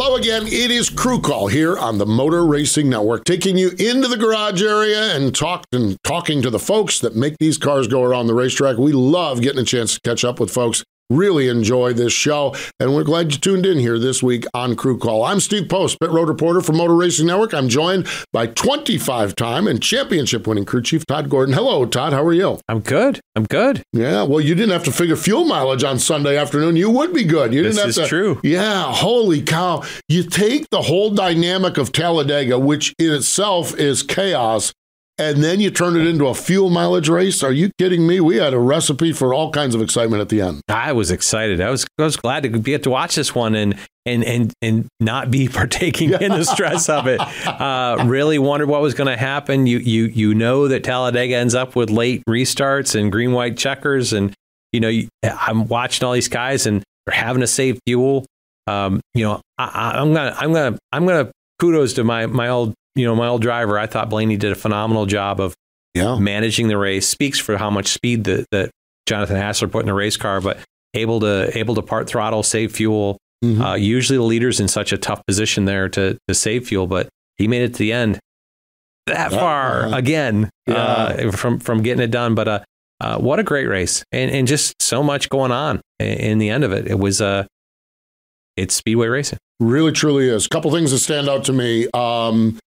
Hello again. It is Crew Call here on the Motor Racing Network, taking you into the garage area and talk and talking to the folks that make these cars go around the racetrack. We love getting a chance to catch up with folks Really enjoy this show, and we're glad you tuned in here this week on Crew Call. I'm Steve Post, pit road reporter for Motor Racing Network. I'm joined by 25 time and championship winning crew chief Todd Gordon. Hello, Todd. How are you? I'm good. I'm good. Yeah. Well, you didn't have to figure fuel mileage on Sunday afternoon. You would be good. You didn't this have is to. true. Yeah. Holy cow! You take the whole dynamic of Talladega, which in itself is chaos, and then you turn it into a fuel mileage race. Are you kidding me? We had a recipe for all kinds of excitement at the end. I was excited. I was I was glad to get to watch this one and and and and not be partaking in the stress of it. Uh, really wondered what was going to happen. You you you know that Talladega ends up with late restarts and green white checkers, and you know you, I'm watching all these guys and they're having to save fuel. Um, you know I, I'm gonna I'm gonna I'm gonna kudos to my my old you know, my old driver, I thought Blaney did a phenomenal job of yeah. managing the race. Speaks for how much speed that, that Jonathan Hassler put in the race car, but able to able to part throttle, save fuel. Mm-hmm. Uh, usually the leader's in such a tough position there to to save fuel, but he made it to the end that far uh, again yeah. uh, from from getting it done. But uh, uh, what a great race, and and just so much going on in the end of it. It was uh, it's speedway racing. Really, truly is. A couple things that stand out to me. Um,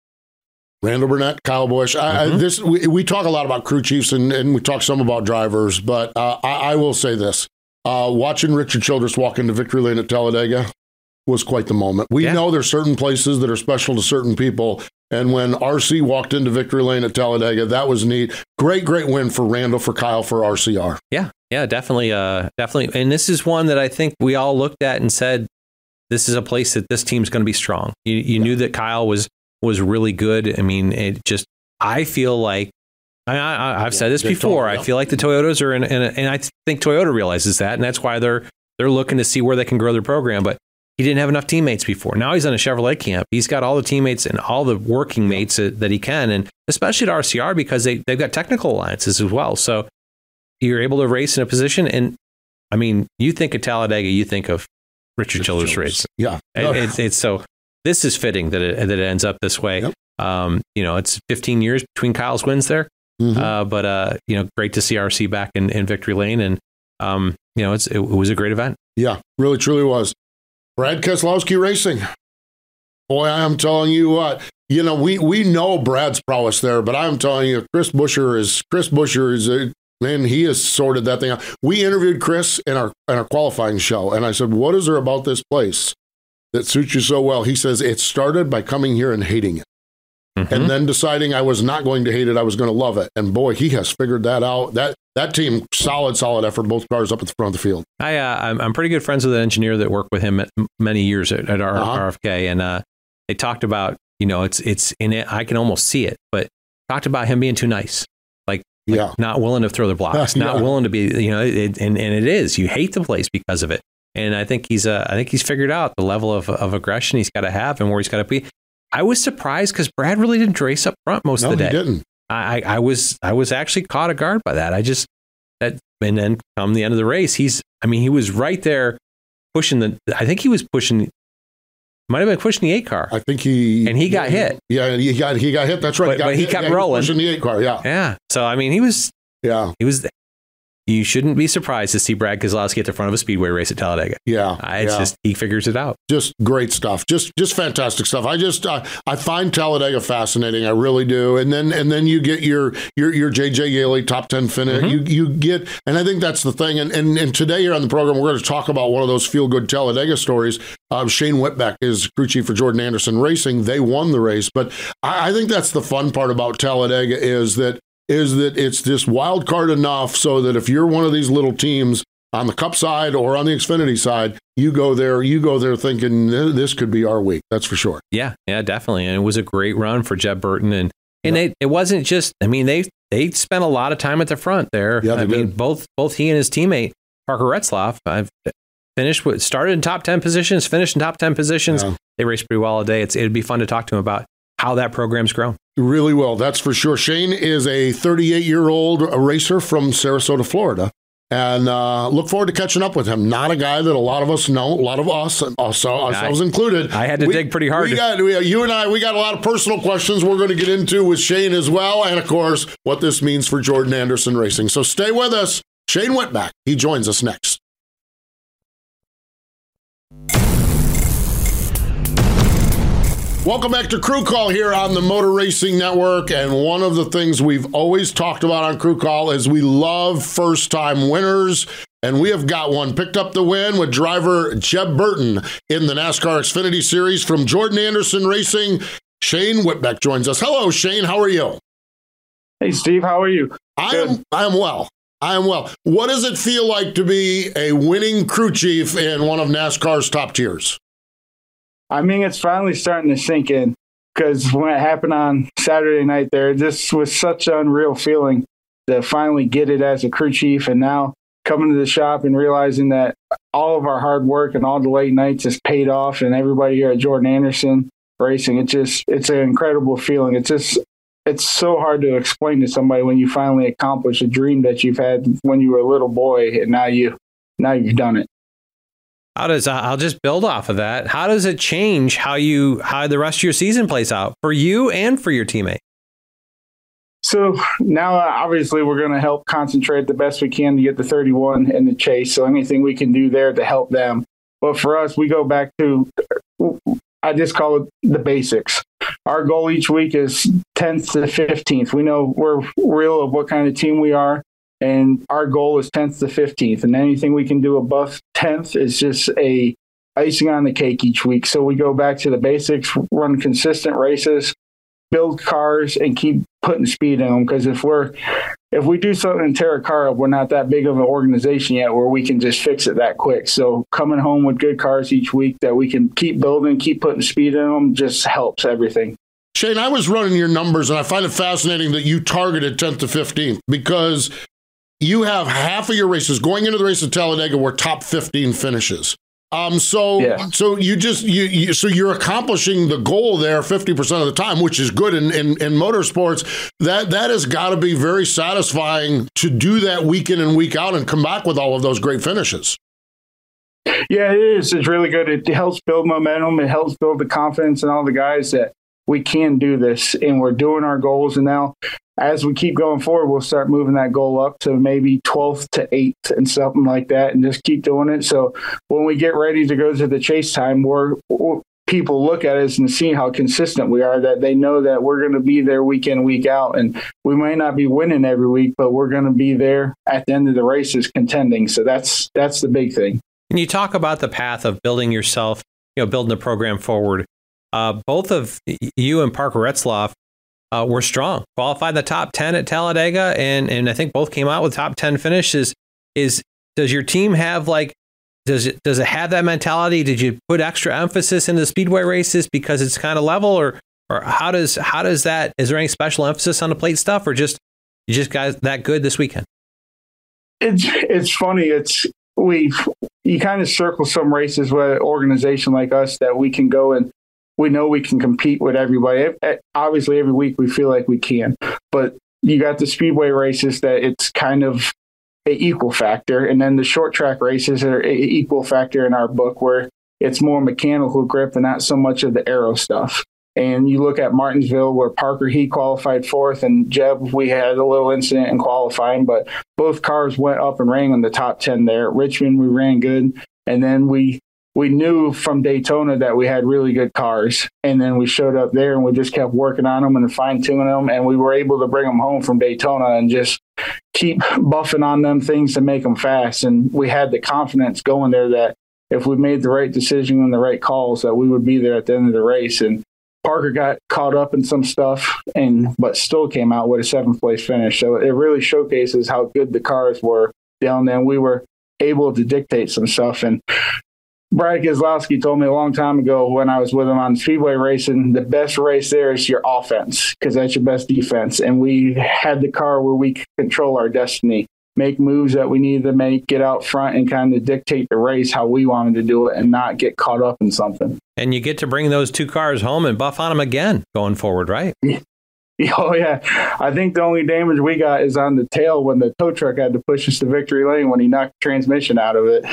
Randall Burnett, Kyle Busch. I, mm-hmm. I, this we, we, talk a lot about crew chiefs and, and we talk some about drivers, but uh, I, I, will say this: uh, watching Richard Childress walk into victory lane at Talladega was quite the moment. We yeah. know there's certain places that are special to certain people, and when RC walked into victory lane at Talladega, that was neat. Great, great win for Randall, for Kyle, for RCR. Yeah, yeah, definitely, uh, definitely. And this is one that I think we all looked at and said, this is a place that this team's going to be strong. You, you yeah. knew that Kyle was was really good. I mean, it just I feel like I, I, have said this before. I feel like the Toyotas are in, in a, and I think Toyota realizes that, and that's why they're they're looking to see where they can grow their program. But he didn't have enough teammates before. Now he's on a Chevrolet camp. He's got all the teammates and all the working mates that, that he can, and especially at RCR because they they've got technical alliances as well. So you're able to race in a position, and I mean, you think of Talladega, you think of Richard Childress race. Yeah, it's, it's so this is fitting that it, that it ends up this way. Yep. Um, you know, it's 15 years between Kyle's wins there. Mm-hmm. Uh, but, uh, you know, great to see RC back in, in victory lane. And, um, you know, it's, it, was a great event. Yeah, really, truly was. Brad Keselowski Racing. Boy, I'm telling you what, you know, we, we know Brad's prowess there, but I'm telling you, Chris Buescher is, Chris Buescher is, a, man, he has sorted that thing out. We interviewed Chris in our, in our qualifying show, and I said, what is there about this place that suits you so well. He says it started by coming here and hating it. Mm-hmm. And then deciding I was not going to hate it, I was going to love it. And boy, he has figured that out. That that team, solid, solid effort. Both cars up at the front of the field. I, uh, I'm, I'm pretty good friends with an engineer that worked with him at many years at, at our uh-huh. RFK, and uh, they talked about you know it's it's in it. I can almost see it, but talked about him being too nice, like, like yeah. not willing to throw the blocks, not yeah. willing to be you know, it, and and it is you hate the place because of it. And I think he's uh, I think he's figured out the level of, of aggression he's got to have and where he's got to be. I was surprised because Brad really didn't race up front most no, of the day. He didn't. I, I was I was actually caught a guard by that. I just that and then come the end of the race, he's I mean he was right there pushing the. I think he was pushing. Might have been pushing the eight car. I think he and he got hit. Yeah, he got he got hit. That's right. But he, but he kept yeah, rolling, pushing the eight car. Yeah, yeah. So I mean, he was yeah he was you shouldn't be surprised to see Brad Keselowski at the front of a speedway race at Talladega. Yeah, uh, it's yeah. just he figures it out. Just great stuff. Just just fantastic stuff. I just uh, I find Talladega fascinating. I really do. And then and then you get your your your JJ Yeley top ten finish. Mm-hmm. You you get and I think that's the thing. And, and and today here on the program we're going to talk about one of those feel good Talladega stories. Uh, Shane Whitbeck is crew chief for Jordan Anderson Racing. They won the race, but I, I think that's the fun part about Talladega is that is that it's this wild card enough so that if you're one of these little teams on the Cup side or on the Xfinity side, you go there, you go there thinking this could be our week. That's for sure. Yeah, yeah, definitely. And it was a great run for Jeb Burton, and and yep. it wasn't just. I mean, they they spent a lot of time at the front there. Yeah, I did. mean, both both he and his teammate Parker Retzlaff. I've uh, finished with started in top ten positions, finished in top ten positions. Yeah. They raced pretty well a day. It's it'd be fun to talk to him about how that program's grown. Really well, that's for sure. Shane is a 38 year old racer from Sarasota, Florida and uh, look forward to catching up with him. Not a guy that a lot of us know, a lot of us, also ourselves I, included. I had to we, dig pretty hard. We got, we, you and I, we got a lot of personal questions we're going to get into with Shane as well, and of course, what this means for Jordan Anderson Racing. So stay with us. Shane Whitbeck, he joins us next. Welcome back to Crew Call here on the Motor Racing Network. And one of the things we've always talked about on Crew Call is we love first time winners. And we have got one. Picked up the win with driver Jeb Burton in the NASCAR Xfinity Series from Jordan Anderson Racing. Shane Whitbeck joins us. Hello, Shane. How are you? Hey, Steve. How are you? I am. I am well. I am well. What does it feel like to be a winning crew chief in one of NASCAR's top tiers? I mean, it's finally starting to sink in because when it happened on Saturday night there, this was such an unreal feeling to finally get it as a crew chief and now coming to the shop and realizing that all of our hard work and all the late nights has paid off and everybody here at Jordan Anderson Racing, it just it's an incredible feeling. It's just it's so hard to explain to somebody when you finally accomplish a dream that you've had when you were a little boy and now you now you've done it. How does I'll just build off of that. How does it change how you how the rest of your season plays out for you and for your teammate? So now, uh, obviously, we're going to help concentrate the best we can to get the 31 in the chase. So anything we can do there to help them. But for us, we go back to I just call it the basics. Our goal each week is 10th to 15th. We know we're real of what kind of team we are and our goal is 10th to 15th and anything we can do above 10th is just a icing on the cake each week. So we go back to the basics run consistent races build cars and keep putting speed in them because if we're if we do something and tear a car up we're not that big of an organization yet where we can just fix it that quick. So coming home with good cars each week that we can keep building keep putting speed in them just helps everything. Shane, I was running your numbers and I find it fascinating that you targeted 10th to 15th because you have half of your races going into the race at Talladega were top 15 finishes. Um, so, yeah. so you just you, you, so you're accomplishing the goal there 50% of the time, which is good in, in, in motorsports. That that has got to be very satisfying to do that week in and week out and come back with all of those great finishes. Yeah, it is. It's really good. It helps build momentum. It helps build the confidence in all the guys that we can do this and we're doing our goals. And now as we keep going forward, we'll start moving that goal up to maybe 12th to 8th and something like that, and just keep doing it. So when we get ready to go to the chase time, we're, people look at us and see how consistent we are, that they know that we're going to be there week in, week out. And we may not be winning every week, but we're going to be there at the end of the races contending. So that's that's the big thing. And you talk about the path of building yourself, you know, building the program forward. Uh, both of you and Parker Retzlaff uh, were strong. Qualified the top 10 at Talladega, and, and I think both came out with top 10 finishes. Is does your team have like does it does it have that mentality? Did you put extra emphasis into the speedway races because it's kind of level, or or how does how does that? Is there any special emphasis on the plate stuff, or just you just guys that good this weekend? It's it's funny. It's we you kind of circle some races with an organization like us that we can go and we know we can compete with everybody. Eh, obviously, every week we feel like we can, but you got the speedway races that it's kind of a equal factor, and then the short track races are a equal factor in our book where it's more mechanical grip and not so much of the aero stuff. And you look at Martinsville, where Parker he qualified fourth, and Jeb we had a little incident in qualifying, but both cars went up and ran in the top ten there. Richmond we ran good, and then we we knew from Daytona that we had really good cars. And then we showed up there and we just kept working on them and fine tuning them. And we were able to bring them home from Daytona and just keep buffing on them things to make them fast. And we had the confidence going there that if we made the right decision and the right calls, that we would be there at the end of the race. And Parker got caught up in some stuff and but still came out with a seventh place finish. So it really showcases how good the cars were down there. We were able to dictate some stuff. And Brad Keselowski told me a long time ago when I was with him on speedway racing, the best race there is your offense because that's your best defense. And we had the car where we could control our destiny, make moves that we needed to make, get out front and kind of dictate the race how we wanted to do it and not get caught up in something. And you get to bring those two cars home and buff on them again going forward, right? Oh yeah, I think the only damage we got is on the tail when the tow truck had to push us to victory lane when he knocked the transmission out of it.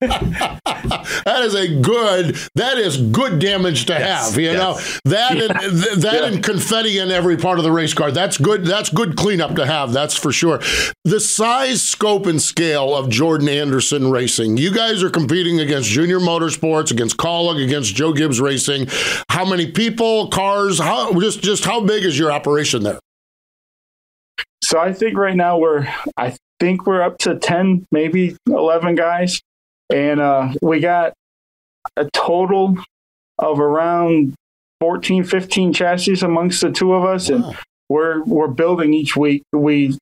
That is a good that is good damage to yes, have you yes. know that yeah. and that yeah. and confetti in every part of the race car that's good that's good cleanup to have that's for sure the size scope and scale of jordan anderson racing you guys are competing against junior motorsports against Kaulig, against joe gibbs racing how many people cars how just just how big is your operation there so i think right now we're i think we're up to 10 maybe 11 guys and uh, we got a total of around 14, 15 chassis amongst the two of us, wow. and we're we're building each week. We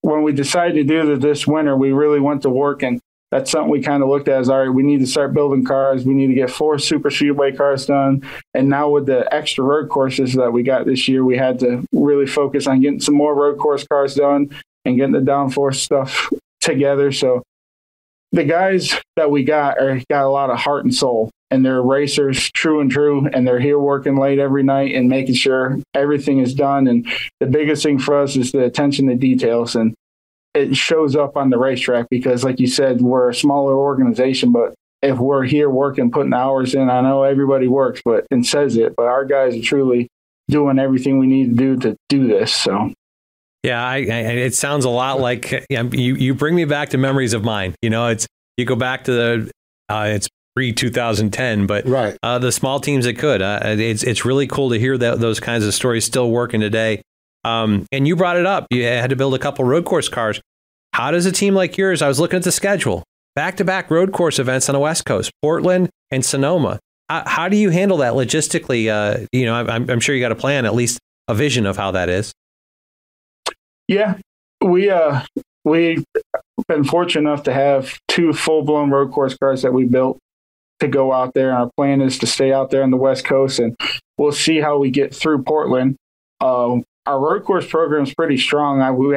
when we decided to do that this winter, we really went to work, and that's something we kind of looked at as all right. We need to start building cars. We need to get four super speedway cars done, and now with the extra road courses that we got this year, we had to really focus on getting some more road course cars done and getting the downforce stuff together. So the guys that we got are got a lot of heart and soul and they're racers true and true and they're here working late every night and making sure everything is done. And the biggest thing for us is the attention to details and it shows up on the racetrack because like you said we're a smaller organization but if we're here working putting hours in i know everybody works but and says it but our guys are truly doing everything we need to do to do this so yeah, I, I, it sounds a lot like you, you bring me back to memories of mine. You know, it's you go back to the uh, it's pre 2010, but right. uh, the small teams that could. Uh, it's it's really cool to hear that those kinds of stories still working today. Um, and you brought it up. You had to build a couple road course cars. How does a team like yours? I was looking at the schedule. Back to back road course events on the West Coast, Portland and Sonoma. How, how do you handle that logistically? Uh, you know, I'm, I'm sure you got a plan, at least a vision of how that is. Yeah, we uh we've been fortunate enough to have two full blown road course cars that we built to go out there. Our plan is to stay out there on the West Coast, and we'll see how we get through Portland. Uh, our road course program is pretty strong. I, we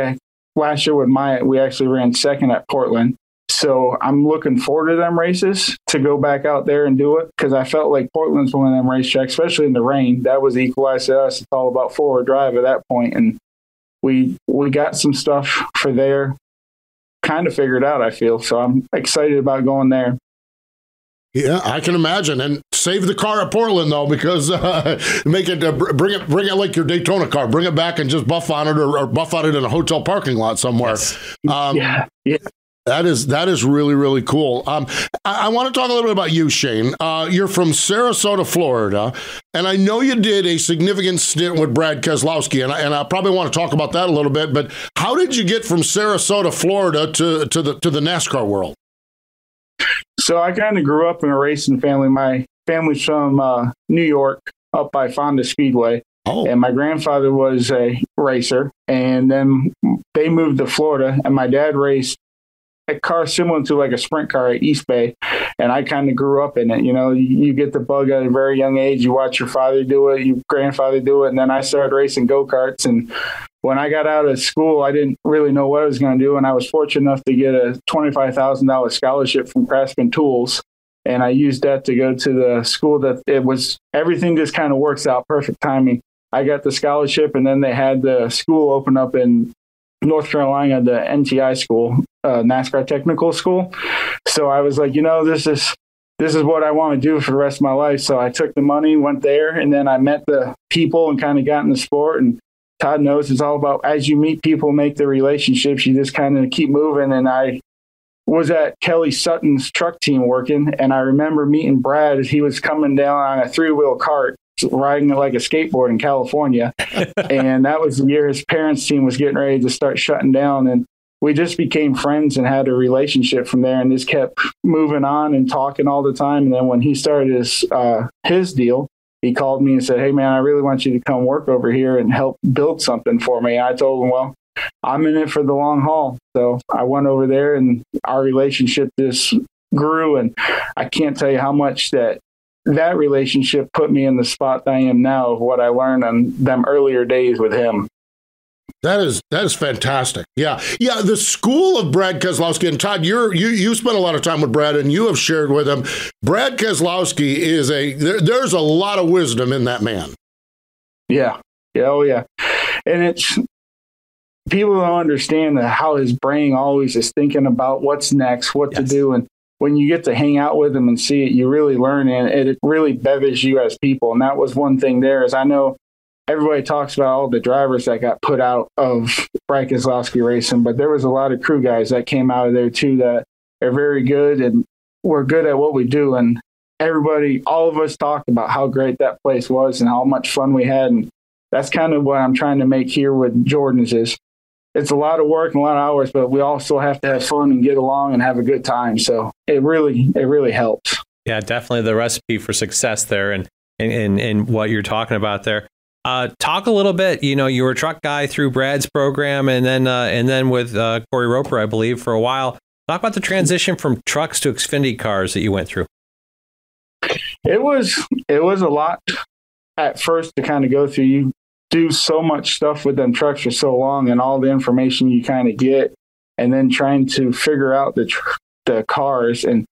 last year with Myatt, we actually ran second at Portland. So I'm looking forward to them races to go back out there and do it because I felt like Portland's one of them racetracks, especially in the rain. That was equalized to us. It's all about forward drive at that point, and we we got some stuff for there kind of figured out i feel so i'm excited about going there yeah, I can imagine, and save the car at Portland though, because uh, make it uh, bring it bring it like your Daytona car, bring it back and just buff on it or, or buff on it in a hotel parking lot somewhere. Yes. Um, yeah, yeah. That is that is really really cool. Um, I, I, want to talk a little bit about you, Shane. Uh, you're from Sarasota, Florida, and I know you did a significant stint with Brad Keselowski, and I, and I probably want to talk about that a little bit. But how did you get from Sarasota, Florida, to to the to the NASCAR world? So I kind of grew up in a racing family. My family's from uh, New York, up by Fonda Speedway. Oh. And my grandfather was a racer, and then they moved to Florida, and my dad raced a car similar to like a sprint car at East Bay, and I kind of grew up in it. You know, you, you, get the bug at a very young age. You watch your father do it, your grandfather do it, and then I started racing go karts. And when I got out of school, I didn't really know what I was going to do, and I was fortunate enough to get a twenty five thousand dollars scholarship from Craftsman Tools. And I used that to go to the school that it was everything just kind of works out perfect timing. I got the scholarship, and then they had the school open up in North Carolina, the NTI school, uh, NASCAR technical school. So I was like, you know, this is this is what I want to do for the rest of my life. So I took the money, went there, and then I met the people and kind of got in the sport. And Todd knows it's all about as you meet people, make the relationships. You just kind of keep moving. And I was at Kelly Sutton's truck team working, and I remember meeting Brad as he was coming down on a three wheel cart riding like a skateboard in California. and that was the year his parents' team was getting ready to start shutting down. And we just became friends and had a relationship from there and just kept moving on and talking all the time. And then when he started his, uh, his deal, he called me and said, Hey man, I really want you to come work over here and help build something for me. And I told him, well, I'm in it for the long haul. So I went over there, and our relationship just grew. And I can't tell you how much that that relationship put me in the spot I am now of what I learned on them earlier days with him. That is that is fantastic. Yeah, yeah. The school of Brad Keselowski and Todd, you're you you spent a lot of time with Brad, and you have shared with him. Brad Keselowski is a there, there's a lot of wisdom in that man. Yeah, yeah, oh yeah, and it's people don't understand how his brain always is thinking about what's next, what yes. to do, and when you get to hang out with them and see it, you really learn, and it really betters you as people. And that was one thing there is I know everybody talks about all the drivers that got put out of Brad Keselowski Racing, but there was a lot of crew guys that came out of there too that are very good and we're good at what we do. And everybody, all of us talked about how great that place was and how much fun we had. And that's kind of what I'm trying to make here with Jordan's is it's a lot of work and a lot of hours, but we also have to have fun and get along and have a good time. So it really, it really helps. Yeah, definitely the recipe for success there and, and, and what you're talking about there. Uh, talk a little bit. You know, you were a truck guy through Brad's program, and then uh, and then with uh, Cory Roper, I believe, for a while. Talk about the transition from trucks to Xfinity cars that you went through. It was it was a lot at first to kind of go through. You do so much stuff with them trucks for so long, and all the information you kind of get, and then trying to figure out the tr- the cars. And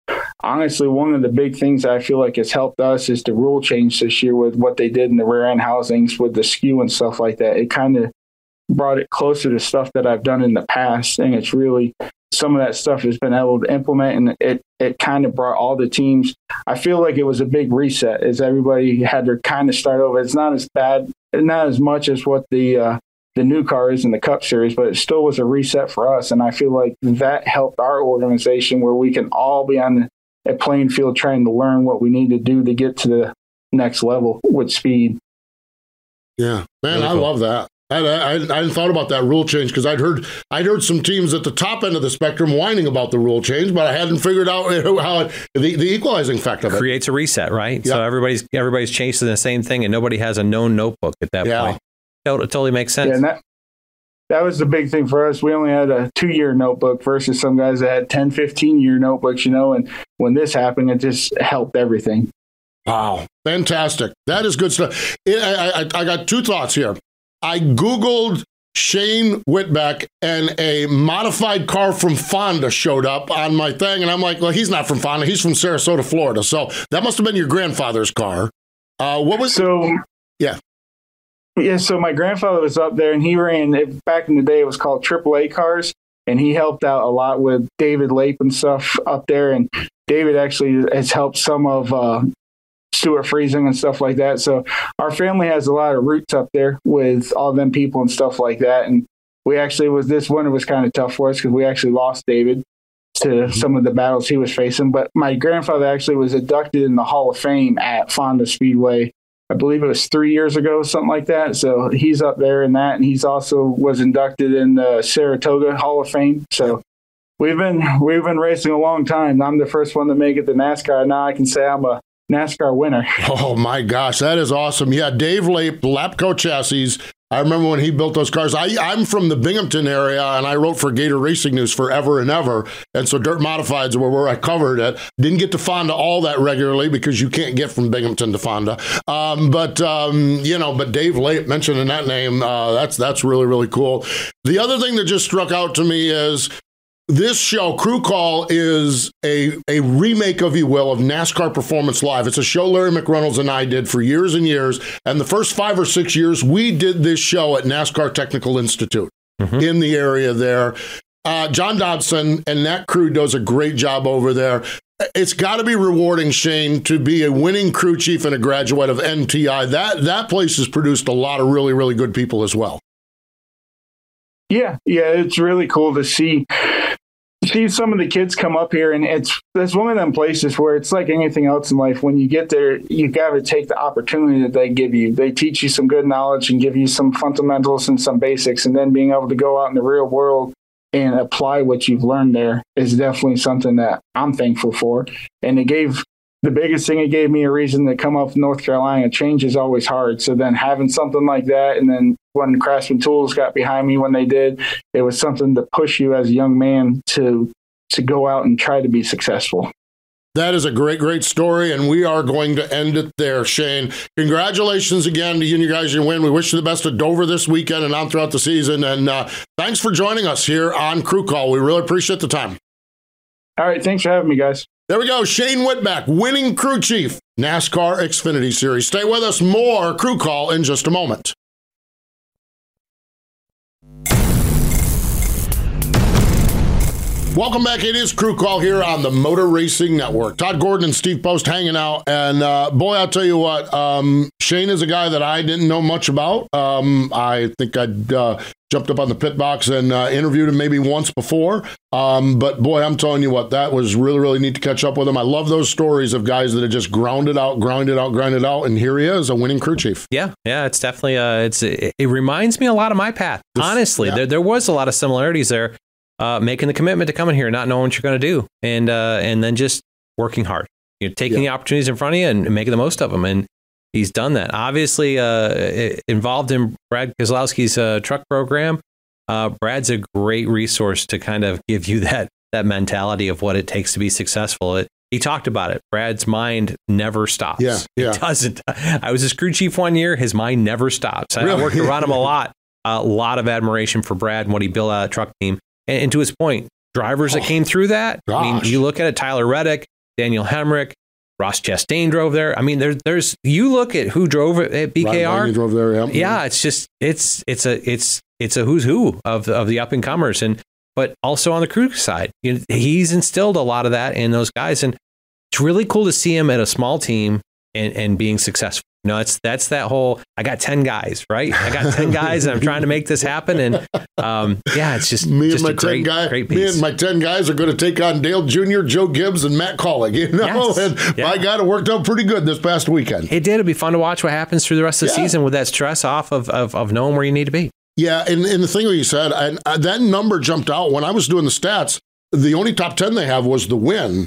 honestly, one of the big things I feel like has helped us is the rule change this year with what they did in the rear end housings with the skew and stuff like that. It kind of brought it closer to stuff that I've done in the past. And it's really some of that stuff has been able to implement and it it kind of brought all the teams I feel like it was a big reset as everybody had to kind of start over. It's not as bad not as much as what the uh, the new cars in the Cup Series, but it still was a reset for us. And I feel like that helped our organization where we can all be on a playing field trying to learn what we need to do to get to the next level with speed. Yeah, man, really I love that. I, I, I hadn't thought about that rule change because I'd heard I'd heard some teams at the top end of the spectrum whining about the rule change, but I hadn't figured out how it, the, the equalizing effect of it creates a reset, right? Yep. So everybody's everybody's chasing the same thing, and nobody has a known notebook at that yeah. point. It totally makes sense. Yeah, that, that was the big thing for us. We only had a two year notebook versus some guys that had 10, 15 year notebooks, you know, and when this happened, it just helped everything. Wow. Fantastic. That is good stuff. I, I, I got two thoughts here. I Googled Shane Whitbeck and a modified car from Fonda showed up on my thing. And I'm like, well, he's not from Fonda. He's from Sarasota, Florida. So that must have been your grandfather's car. Uh, what was so? Yeah. Yeah, so my grandfather was up there, and he ran back in the day. It was called AAA cars, and he helped out a lot with David Lape and stuff up there. And David actually has helped some of uh, Stewart Friesen and stuff like that. So our family has a lot of roots up there with all them people and stuff like that. And we actually was this winter was kind of tough for us because we actually lost David to mm-hmm. some of the battles he was facing. But my grandfather actually was inducted in the Hall of Fame at Fonda Speedway I believe it was three years ago, something like that. So he's up there in that, and he's also was inducted in the Saratoga Hall of Fame. So we've been we've been racing a long time. I'm the first one to make it to NASCAR. Now I can say I'm a NASCAR winner. Oh my gosh, that is awesome! Yeah, Dave Lape, Lapco Chassis, I remember when he built those cars. I, I'm from the Binghamton area, and I wrote for Gater Racing News forever and ever. And so Dirt Modifieds were where I covered it. Didn't get to Fonda all that regularly because you can't get from Binghamton to Fonda. Um, but um, you know, but Dave Lape mentioning that name, uh, that's that's really really cool. The other thing that just struck out to me is this show, Crew Call, is a, a remake, if you will, of NASCAR Performance Live. It's a show Larry McReynolds and I did for years and years. And the first five or six years, we did this show at NASCAR Technical Institute mm-hmm. in the area there. Uh, John Dodson and that crew does a great job over there. It's got to be rewarding, Shane, to be a winning crew chief and a graduate of NTI. That that place has produced a lot of really, really good people as well. Yeah, yeah, it's really cool to see see some of the kids come up here and it's it's one of them places where it's like anything else in life. When you get there you got to take the opportunity that they give you. They teach you some good knowledge and give you some fundamentals and some basics and then being able to go out in the real world and apply what you've learned there is definitely something that I'm thankful for. And it gave the biggest thing it gave me a reason to come up from North Carolina. Change is always hard. So then having something like that, and then when Craftsman Tools got behind me when they did, it was something to push you as a young man to to go out and try to be successful. That is a great, great story, and we are going to end it there, Shane. Congratulations again to you and you guys. You win. We wish you the best at Dover this weekend and on throughout the season. And uh, thanks for joining us here on Crew Call. We really appreciate the time. All right, thanks for having me, guys. There we go. Shane Whitbeck, winning crew chief, NASCAR Xfinity Series. Stay with us. More Crew Call in just a moment. Welcome back. It is Crew Call here on the Motor Racing Network. Todd Gordon and Steve Post hanging out. And uh, boy, I'll tell you what, um, Shane is a guy that I didn't know much about. Um, I think I'd uh, jumped up on the pit box and uh, interviewed him maybe once before. Um, but boy, I'm telling you what, that was really, really neat to catch up with him. I love those stories of guys that have just grounded out, ground it out, ground it out. And here he is, a winning crew chief. Yeah. Yeah. It's definitely, uh, it's, it, it reminds me a lot of my path. This- Honestly, yeah. there, there was a lot of similarities there. Uh, making the commitment to coming here, not knowing what you're going to do, and uh, and then just working hard. You know, taking the opportunities in front of you and, and making the most of them. And he's done that. Obviously, uh, involved in Brad Keselowski's uh, truck program. Uh, Brad's a great resource to kind of give you that that mentality of what it takes to be successful. It, he talked about it. Brad's mind never stops. Yeah, yeah. It doesn't. I was his crew chief one year. His mind never stops. I, I Really? worked around him a lot. A lot of admiration for Brad and what he built out a truck team. And, and to his point, drivers that oh, came through that. I mean, Oh, you look at it: Tyler Reddick, Daniel Hemric, Ross Chastain drove there. I mean, there's there's you look at who drove it at BKR. Drove there. Yeah. Yeah, it's just it's it's a it's it's a who's who of the, of the up and comers, and but also on the crew side, you know, he's instilled a lot of that in those guys, and it's really cool to see him at a small team and and being successful. You know, it's that's that whole I got ten guys, right? I got ten guys, and I'm trying to make this happen, and um, yeah, it's just Me just and my a great, ten guys, great me and my ten guys are going to take on Dale Jr., Joe Gibbs, and Matt Kaulig. You know, Yes. and Yeah. my God, it worked out pretty good this past weekend. it did. It'd be fun to watch what happens through the rest of the Yeah. season with that stress off of, of of knowing where you need to be. Yeah, and, and the thing that you said, and uh, that number jumped out when I was doing the stats. The only top ten they have was the win.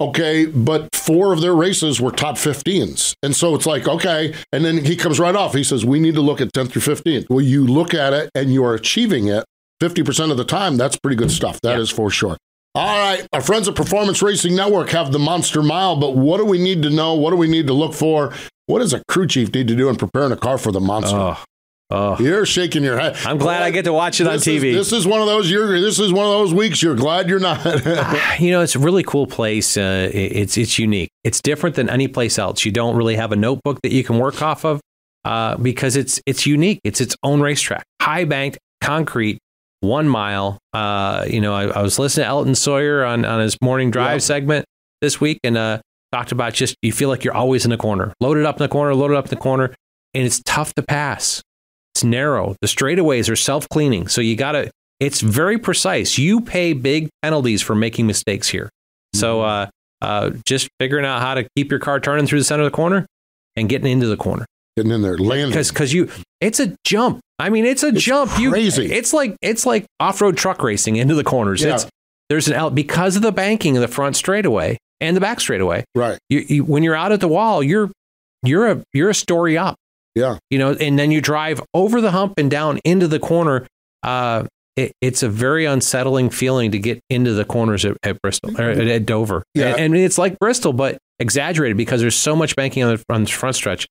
Okay, but four of their races were top 15s. And so it's like, okay. And then he comes right off. He says, we need to look at 10th through 15th. Well, you look at it and you are achieving it 50% of the time. That's pretty good stuff. That is Yeah. for sure. All right. Our friends at Performance Racing Network have the Monster Mile, but what do we need to know? What do we need to look for? What does a crew chief need to do in preparing a car for the Monster? Oh, oh. You're shaking your head. I'm glad I get to watch it on This is- TV. this is one of those. You're. This is one of those weeks. You're glad you're not. you know, it's a really cool place. Uh, it's it's unique. It's different than any place else. You don't really have a notebook that you can work off of uh, because it's it's unique. It's its own racetrack, high banked concrete, one mile. Uh, you know, I, I was listening to Elton Sawyer on on his morning drive Yeah. segment this week and uh, talked about just you feel like you're always in the corner, loaded up in the corner, loaded up in the corner, and it's tough to pass. It's narrow. The straightaways are self cleaning, so you gotta. It's very precise. You pay big penalties for making mistakes here. So uh, uh, just figuring out how to keep your car turning through the center of the corner and getting into the corner Getting in there, landing. because you it's a jump. I mean, it's a jump. crazy. You it's like it's like off road truck racing into the corners. Yeah. It's there's an out because of the banking of the front straightaway and the back straightaway. Right. You, you when you're out at the wall, you're you're a you're a story up. Yeah. You know, and then you drive over the hump and down into the corner. Uh, it, it's a very unsettling feeling to get into the corners at, at Bristol or at, Dover. Yeah. And, and it's like Bristol, but exaggerated because there's so much banking on the, on the front stretch.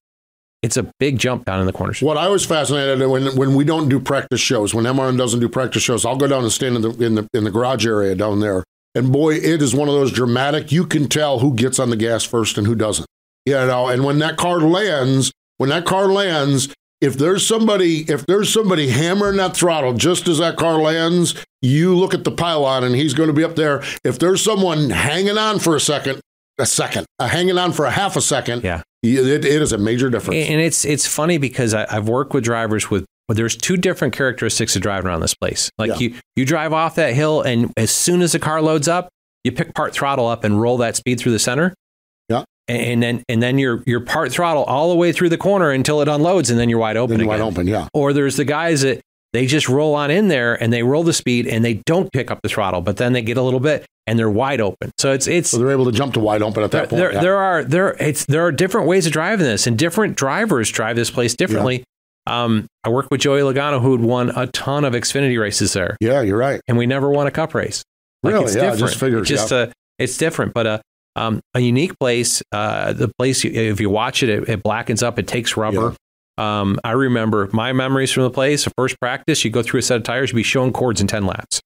It's a big jump down in the corners. What I was fascinated when when we don't do practice shows, when MRN doesn't do practice shows, I'll go down and stand in the in the in the garage area down there, and boy, it is one of those dramatic. You can tell who gets on the gas first and who doesn't. You know, and when that car lands, when that car lands, if there's somebody if there's somebody hammering that throttle just as that car lands, you look at the pylon and he's going to be up there. If there's someone hanging on for a second, a second, uh, hanging on for a half a second, Yeah. it, it is a major difference. And it's it's funny because I, I've worked with drivers with well, there's two different characteristics of driving around this place. Like Yeah. you you drive off that hill, and as soon as the car loads up, you pick part throttle up and roll that speed through the center. Yeah. And, then and then you're you're part throttle all the way through the corner until it unloads, and then you're wide open. then wide open, yeah. Or there's the guys that they just roll on in there and they roll the speed and they don't pick up the throttle, but then they get a little bit and they're wide open. So it's it's So they're able to jump to wide open at that point. there, yeah. there are there it's there are different ways of driving this, and different drivers drive this place differently. Um, I worked with Joey Logano, who had won a ton of Xfinity races there, yeah, you're right. and we never won a Cup race. Like Really? it's Yeah, different. just figures, It's just uh, it's different, but uh, um, a unique place. Uh, the place, if you watch it, it, it blackens up. It takes rubber. Um, I remember my memories from the place. The first practice, you go through a set of tires, you'd be showing cords in ten laps.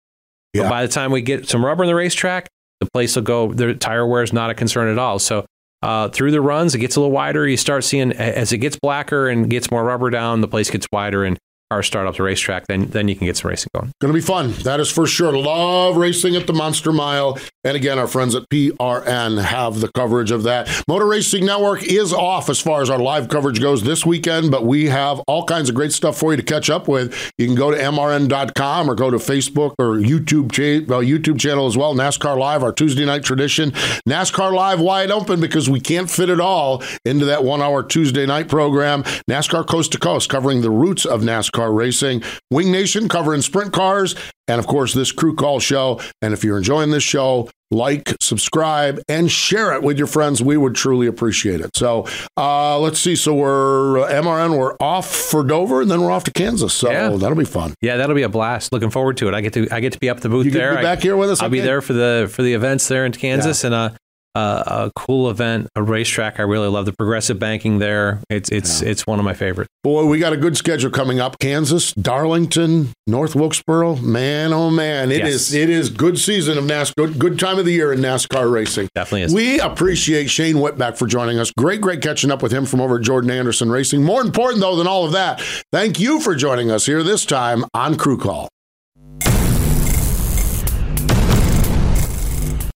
But by the time we get some rubber in the racetrack, the place will go. The tire wear is not a concern at all. So uh, through the runs, it gets a little wider. You start seeing as it gets blacker and gets more rubber down, the place gets wider and cars start up the racetrack. Then then you can get some racing going. Going to be fun. That is for sure. Love racing at the Monster Mile. And again, our friends at PRN have the coverage of that. Motor Racing Network is off as far as our live coverage goes this weekend, but we have all kinds of great stuff for you to catch up with. You can go to mrn.com or go to Facebook or YouTube, cha- well, YouTube channel as well. NASCAR Live, our Tuesday night tradition. NASCAR Live wide open because we can't fit it all into that one hour Tuesday night program. NASCAR Coast to Coast covering the roots of NASCAR racing. Wing Nation covering sprint cars. And of course, this crew call show. And if you're enjoying this show, like, subscribe, and share it with your friends. We would truly appreciate it. So uh, let's see. So we're uh, MRN, we're off for Dover, and then we're off to Kansas. So Yeah. that'll be fun. Yeah, that'll be a blast. Looking forward to it. I get to I get to be up the booth You there. be I- back here with us. I'll be there for the for the events there in Kansas and a a, a cool event, a racetrack. I really love the progressive banking there. It's it's it's one of my favorites. Boy, we got a good schedule coming up. Kansas, Darlington, North Wilkesboro. Man, oh man, it Yes. is it is good season of NASCAR. Good, good time of the year in NASCAR racing. Definitely is. We appreciate Shane Whitbeck for joining us. Great, great catching up with him from over at Jordan Anderson Racing. More important though than all of that, thank you for joining us here this time on Crew Call.